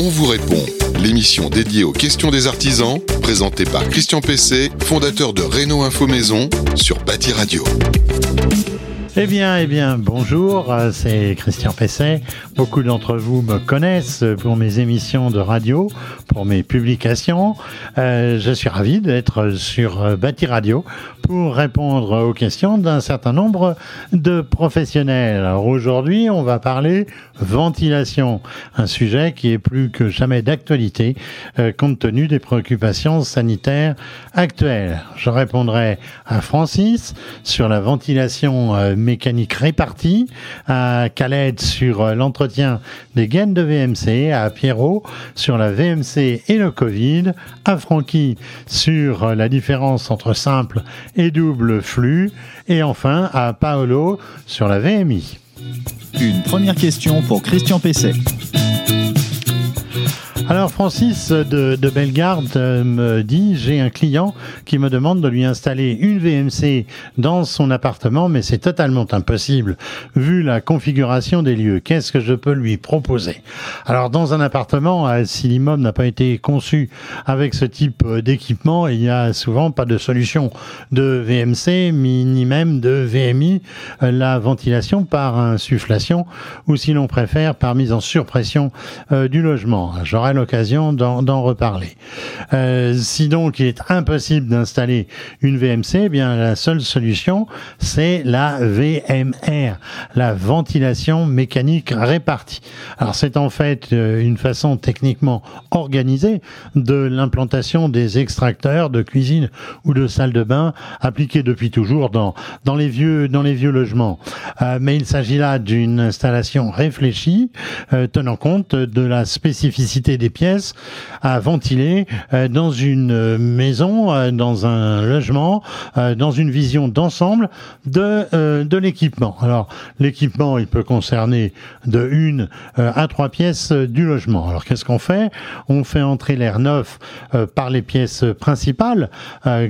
On vous répond. L'émission dédiée aux questions des artisans, présentée par Christian Pessé, fondateur de Renault Info Maison sur Bâti Radio. Eh bien, eh bien, bonjour, euh, c'est Christian Pesset. Beaucoup d'entre vous me connaissent pour mes émissions de radio, pour mes publications. Euh, je suis ravi d'être sur euh, Bâti Radio pour répondre aux questions d'un certain nombre de professionnels. Aujourd'hui, on va parler ventilation, un sujet qui est plus que jamais d'actualité compte tenu des préoccupations sanitaires actuelles. Je répondrai à Francis sur la ventilation mécanique répartie, à Khaled sur euh, l'entretien des gaines de VMC, à Pierrot sur la VMC et le Covid, à Francky sur euh, la différence entre simple et double flux, et enfin à Paolo sur la VMI. Une première question pour Christian Pesset. Alors Francis de, Bellegarde euh, me dit j'ai un client qui me demande de lui installer une VMC dans son appartement, mais c'est totalement impossible vu la configuration des lieux. Qu'est-ce que je peux lui proposer? Alors dans un appartement, euh, si l'immeuble n'a pas été conçu avec ce type euh, d'équipement, il n'y a souvent pas de solution de VMC ni même de VMI, la ventilation par insufflation ou si l'on préfère par mise en surpression du logement. J'aurai l'occasion d'en reparler. Euh, si donc il est impossible d'installer une VMC, eh bien la seule solution c'est la VMR, la ventilation mécanique répartie. Alors c'est en fait euh, une façon techniquement organisée de l'implantation des extracteurs de cuisine ou de salle de bain appliqués depuis toujours dans dans les vieux dans les vieux logements. Euh, mais il s'agit là d'une installation réfléchie tenant compte de la spécificité des pièces à ventiler euh, dans une maison, euh, dans un logement, euh, dans une vision d'ensemble de, de l'équipement. Alors l'équipement, il peut concerner de une à trois pièces du logement. Alors qu'est-ce qu'on fait? On fait entrer l'air neuf par les pièces principales,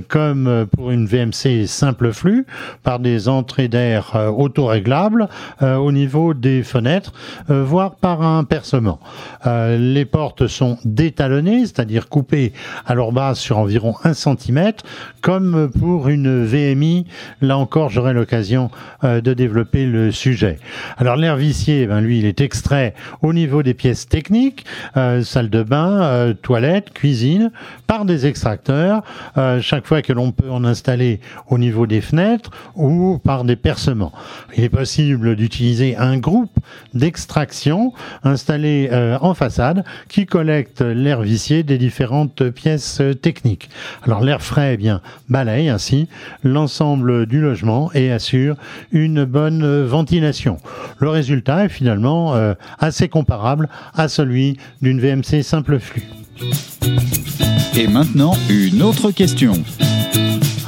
comme pour une VMC simple flux, par des entrées d'air autoréglables au niveau des fenêtres, voire par un percement. les portes sont détalonnés, c'est-à-dire coupés à leur base sur environ 1 cm, comme pour une VMI. Là encore, j'aurai l'occasion euh, de développer le sujet. Alors vicié, ben, lui, il est extrait au niveau des pièces techniques, euh, salle de bain, euh, toilette, cuisine, par des extracteurs, chaque fois que l'on peut en installer au niveau des fenêtres ou par des percements. Il est possible d'utiliser un groupe d'extraction installé en façade qui collecte l'air vicié des différentes pièces techniques. Alors l'air frais eh bien, balaye ainsi l'ensemble du logement et assure une bonne ventilation. Le résultat est finalement euh, assez comparable à celui d'une VMC simple flux. Et maintenant, une autre question.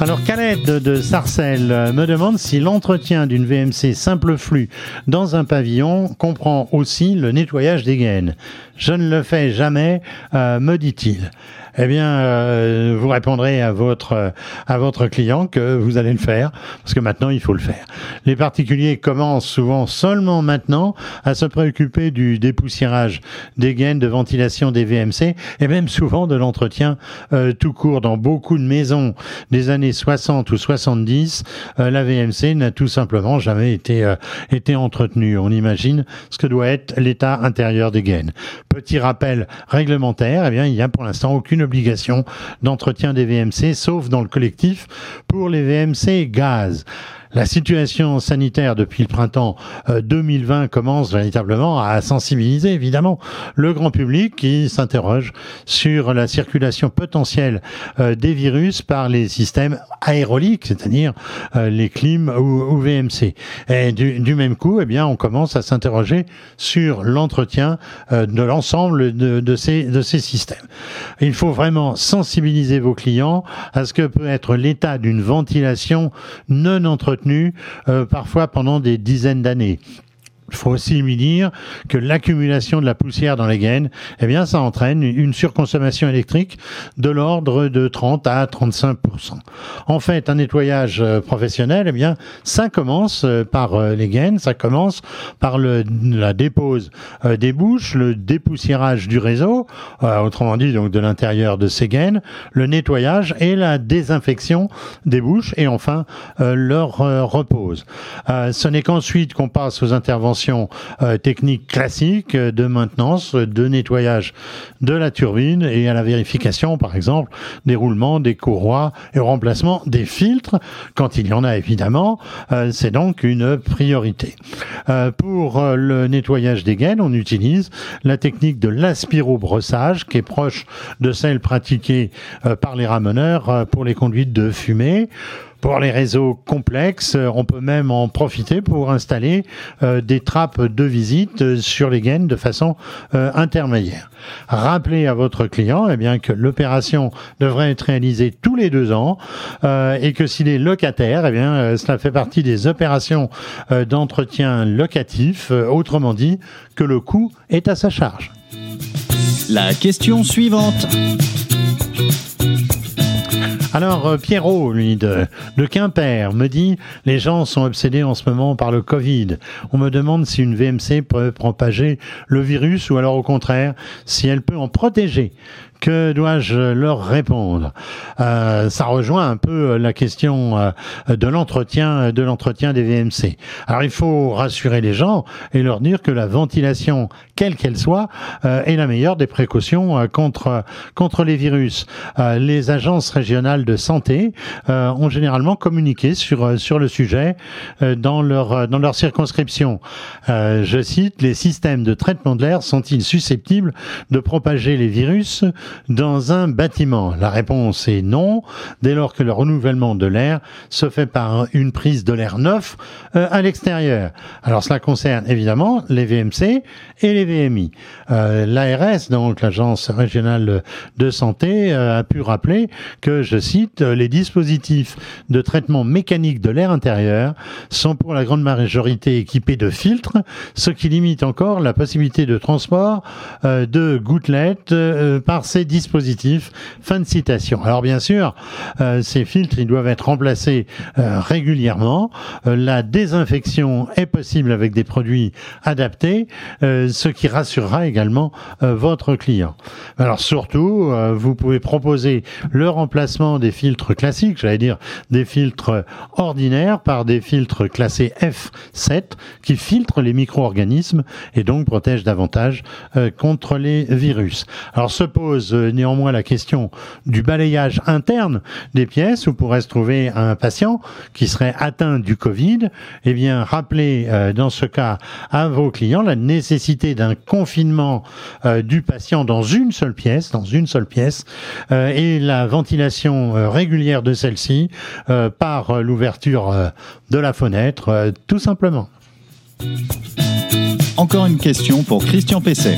Alors, Khaled de Sarcelles me demande si l'entretien d'une VMC simple flux dans un pavillon comprend aussi le nettoyage des gaines. Je ne le fais jamais, euh, me dit-il eh bien, euh, vous répondrez à votre à votre client que vous allez le faire parce que maintenant il faut le faire. Les particuliers commencent souvent seulement maintenant à se préoccuper du dépoussiérage des gaines de ventilation des VMC et même souvent de l'entretien euh, tout court dans beaucoup de maisons des années 60 ou 70. Euh, la VMC n'a tout simplement jamais été été entretenue. On imagine ce que doit être l'état intérieur des gaines. Petit rappel réglementaire, eh il y a pour l'instant aucune obligation d'entretien des VMC, sauf dans le collectif pour les VMC gaz la situation sanitaire depuis le printemps 2020 euh, commence véritablement à sensibiliser évidemment le grand public qui s'interroge sur la circulation potentielle euh, des virus par les systèmes aéroliques, c'est-à-dire euh, les clims ou, VMC. Et du, même coup, eh bien, on commence à s'interroger sur l'entretien de l'ensemble de, ces, de ces systèmes. Il faut vraiment sensibiliser vos clients à ce que peut être l'état d'une ventilation non entretenue euh, parfois pendant des dizaines d'années Il faut aussi lui dire que l'accumulation de la poussière dans les gaines, eh bien, ça entraîne une surconsommation électrique de l'ordre de 30 à 35% En fait, un nettoyage euh, professionnel, eh bien, ça commence euh, par euh, les gaines, ça commence par le, la dépose des bouches, le dépoussiérage du réseau, autrement dit donc de l'intérieur de ces gaines, le nettoyage et la désinfection des bouches et enfin leur repose. ce n'est qu'ensuite qu'on passe aux interventions techniques classiques de maintenance, de nettoyage de la turbine et à la vérification, par exemple, des roulements, des courroies et au remplacement des filtres, quand il y en a évidemment. Euh, c'est donc une priorité. Euh, pour euh, le nettoyage des gaines, on utilise la technique de l'aspirobrossage, qui est proche de celle pratiquée par les ramoneurs pour les conduites de fumée. Pour les réseaux complexes, euh, on peut même en profiter pour installer euh, des trappes de visite euh, sur les gaines de façon intermédiaire. Rappelez à votre client eh bien, que l'opération devrait être réalisée tous les deux ans et que s'il est locataire, eh bien, cela fait partie des opérations d'entretien locatif, autrement dit que le coût est à sa charge. La question suivante. Alors, euh, Pierrot, lui, de, de Quimper, me dit les gens sont obsédés en ce moment par le Covid. On me demande si une VMC peut propager le virus ou alors au contraire, si elle peut en protéger. Que dois-je leur répondre? Euh, Ça rejoint un peu la question euh, de l'entretien de l'entretien des VMC. Alors il faut rassurer les gens et leur dire que la ventilation, quelle qu'elle soit, euh, est la meilleure des précautions contre contre les virus. les agences régionales de santé ont généralement communiqué sur sur le sujet dans leur dans leur circonscription. je cite les systèmes de traitement de l'air sont-ils susceptibles de propager les virus dans un bâtiment La réponse est non, dès lors que le renouvellement de l'air se fait par une prise de l'air neuf euh, à l'extérieur. Alors cela concerne évidemment les VMC et les VMI. Euh, L'ARS, donc l'Agence régionale de santé, euh, a pu rappeler que, je cite, les dispositifs de traitement mécanique de l'air intérieur sont pour la grande majorité équipés de filtres, ce qui limite encore la possibilité de transport de gouttelettes par ces dispositifs. Fin de citation. Alors bien sûr, euh, ces filtres, ils doivent être remplacés euh, régulièrement. Euh, la désinfection est possible avec des produits adaptés, ce qui rassurera également votre client. Alors surtout, vous pouvez proposer le remplacement des filtres classiques, j'allais dire des filtres ordinaires par des filtres classés F7 qui filtrent les micro-organismes et donc protègent davantage contre les virus. Alors se pose néanmoins la question du balayage interne des pièces où pourrait se trouver un patient qui serait atteint du Covid. Eh bien, rappelez euh, dans ce cas à vos clients la nécessité d'un confinement euh, du patient dans une seule pièce, dans une seule pièce, euh, et la ventilation régulière de celle-ci par l'ouverture de la fenêtre, tout simplement. Encore une question pour Christian Pesset.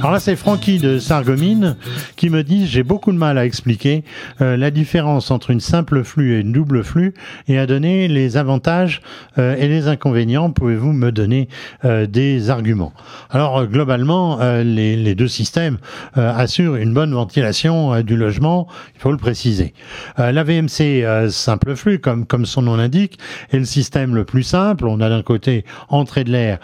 Alors là, c'est Francky de Sargomine qui me dit j'ai beaucoup de mal à expliquer euh, la différence entre une simple flux et une double flux et à donner les avantages euh, et les inconvénients. Pouvez-vous me donner euh, des arguments? Alors globalement, les, deux systèmes assurent une bonne ventilation du logement. Il faut le préciser. la VMC simple flux, comme comme son nom l'indique, est le système le plus simple. On a d'un côté entrée de l'air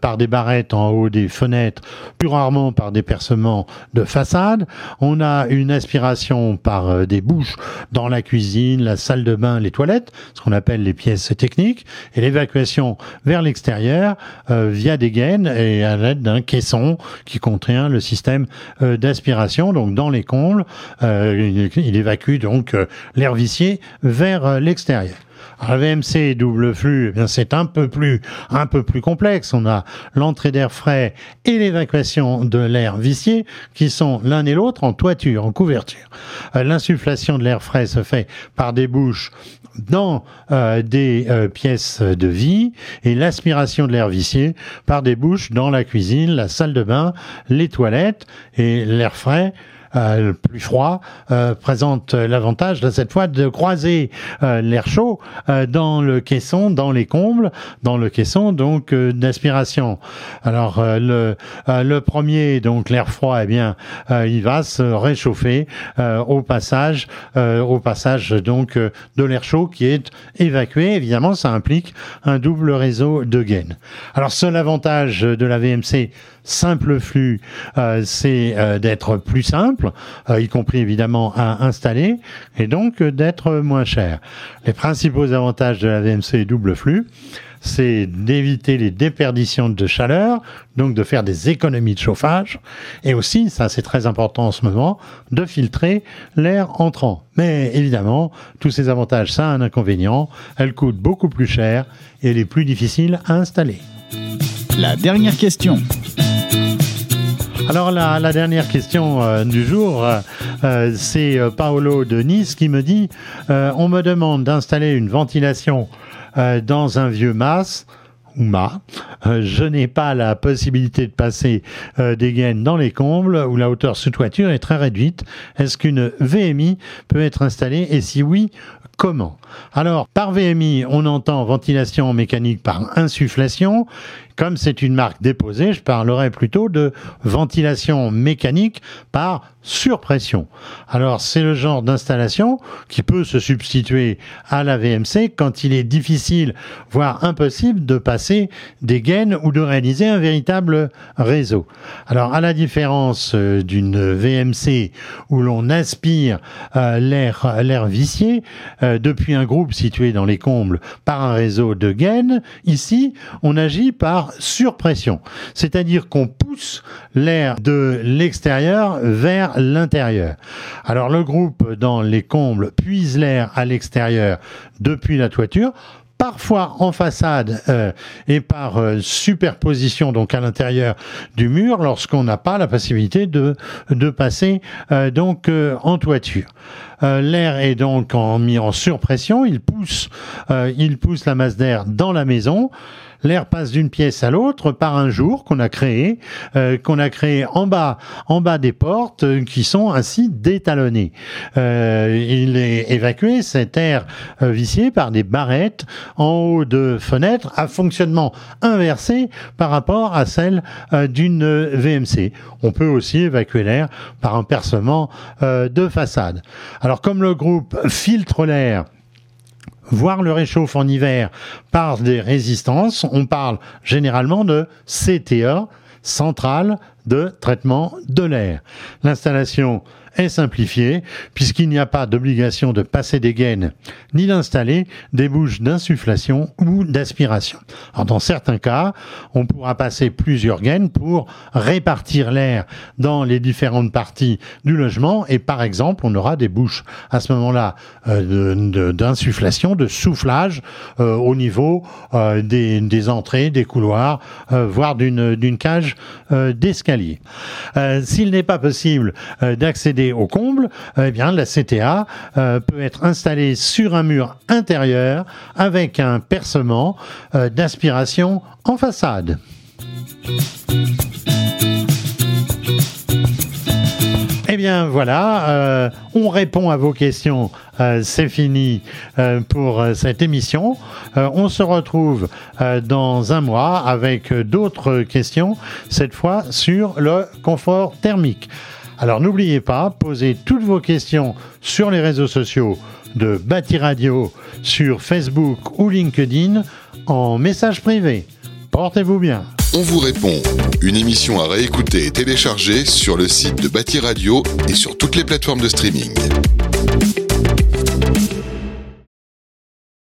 par des barrettes en haut des fenêtres, plus rarement par des percements de façade. On a une aspiration par euh, des bouches dans la cuisine, la salle de bain, les toilettes, ce qu'on appelle les pièces techniques, et l'évacuation vers l'extérieur euh, via des gaines et à l'aide d'un caisson qui contient le système euh, d'aspiration. Donc dans les combles, il, évacue donc l'air vicié vers l'extérieur. VMC double flux, eh bien c'est un peu plus un peu plus complexe. On a l'entrée d'air frais et l'évacuation de l'air vicié qui sont l'un et l'autre en toiture, en couverture. Euh, l'insufflation de l'air frais se fait par des bouches dans euh, des euh, pièces de vie et l'aspiration de l'air vicié par des bouches dans la cuisine, la salle de bain, les toilettes et l'air frais plus froid présente l'avantage de cette fois de croiser l'air chaud dans le caisson, dans les combles, dans le caisson donc d'aspiration. Alors le, le premier donc l'air froid, eh bien il va se réchauffer au passage au passage donc de l'air chaud qui est évacué. Évidemment, ça implique un double réseau de gaines. Alors seul avantage de la VMC simple flux, euh, c'est euh, d'être plus simple, euh, y compris évidemment à installer, et donc d'être moins cher. Les principaux avantages de la VMC double flux, c'est d'éviter les déperditions de chaleur, donc de faire des économies de chauffage, et aussi, ça c'est très important en ce moment, de filtrer l'air entrant. Mais évidemment, tous ces avantages, ça a un inconvénient, elle coûte beaucoup plus cher et elle est plus difficile à installer. La dernière question. Alors la, dernière question euh, du jour, euh, euh, c'est Paolo de Nice qui me dit on me demande d'installer une ventilation dans un vieux mas ou mât. je n'ai pas la possibilité de passer des gaines dans les combles où la hauteur sous toiture est très réduite. Est-ce qu'une VMI peut être installée et si oui, comment? Alors, par VMI, on entend ventilation mécanique par insufflation. Comme c'est une marque déposée, je parlerai plutôt de ventilation mécanique par surpression. Alors c'est le genre d'installation qui peut se substituer à la VMC quand il est difficile, voire impossible de passer des gaines ou de réaliser un véritable réseau. Alors à la différence euh, d'une VMC où l'on aspire euh, l'air vicié euh, depuis un groupe situé dans les combles par un réseau de gaines, ici on agit par surpression, c'est-à-dire qu'on pousse l'air de l'extérieur vers l'intérieur. Alors le groupe dans les combles puise l'air à l'extérieur depuis la toiture parfois en façade euh, et par euh, superposition donc à l'intérieur du mur lorsqu'on n'a pas la possibilité de, passer euh, donc en toiture. L'air est donc mis en surpression, il pousse, il pousse la masse d'air dans la maison. L'air passe d'une pièce à l'autre par un jour qu'on a créé, euh, qu'on a créé en bas, en bas des portes, euh, qui sont ainsi détalonnées. Euh, il est évacué cet air vicié par des barrettes en haut de fenêtres à fonctionnement inversé par rapport à celle d'une VMC. On peut aussi évacuer l'air par un percement de façade. Alors comme le groupe filtre l'air voire le réchauffe en hiver par des résistances, on parle généralement de CTA, centrale de traitement de l'air. L'installation est simplifié puisqu'il n'y a pas d'obligation de passer des gaines ni d'installer des bouches d'insufflation ou d'aspiration. dans certains cas, on pourra passer plusieurs gaines pour répartir l'air dans les différentes parties du logement et par exemple, on aura des bouches à ce moment-là euh, d'insufflation, de, soufflage euh, au niveau euh, des, des, entrées, des couloirs, voire d'une cage d'escalier. S'il n'est pas possible d'accéder au comble, eh bien la CTA euh, peut être installée sur un mur intérieur avec un percement euh, d'aspiration en façade. Eh bien voilà, euh, on répond à vos questions. c'est fini pour cette émission. on se retrouve dans un mois avec d'autres questions, cette fois sur le confort thermique. Alors n'oubliez pas, posez toutes vos questions sur les réseaux sociaux de Bâti Radio, sur Facebook ou LinkedIn en message privé. Portez-vous bien. On vous répond. Une émission à réécouter et télécharger sur le site de Bâti Radio et sur toutes les plateformes de streaming.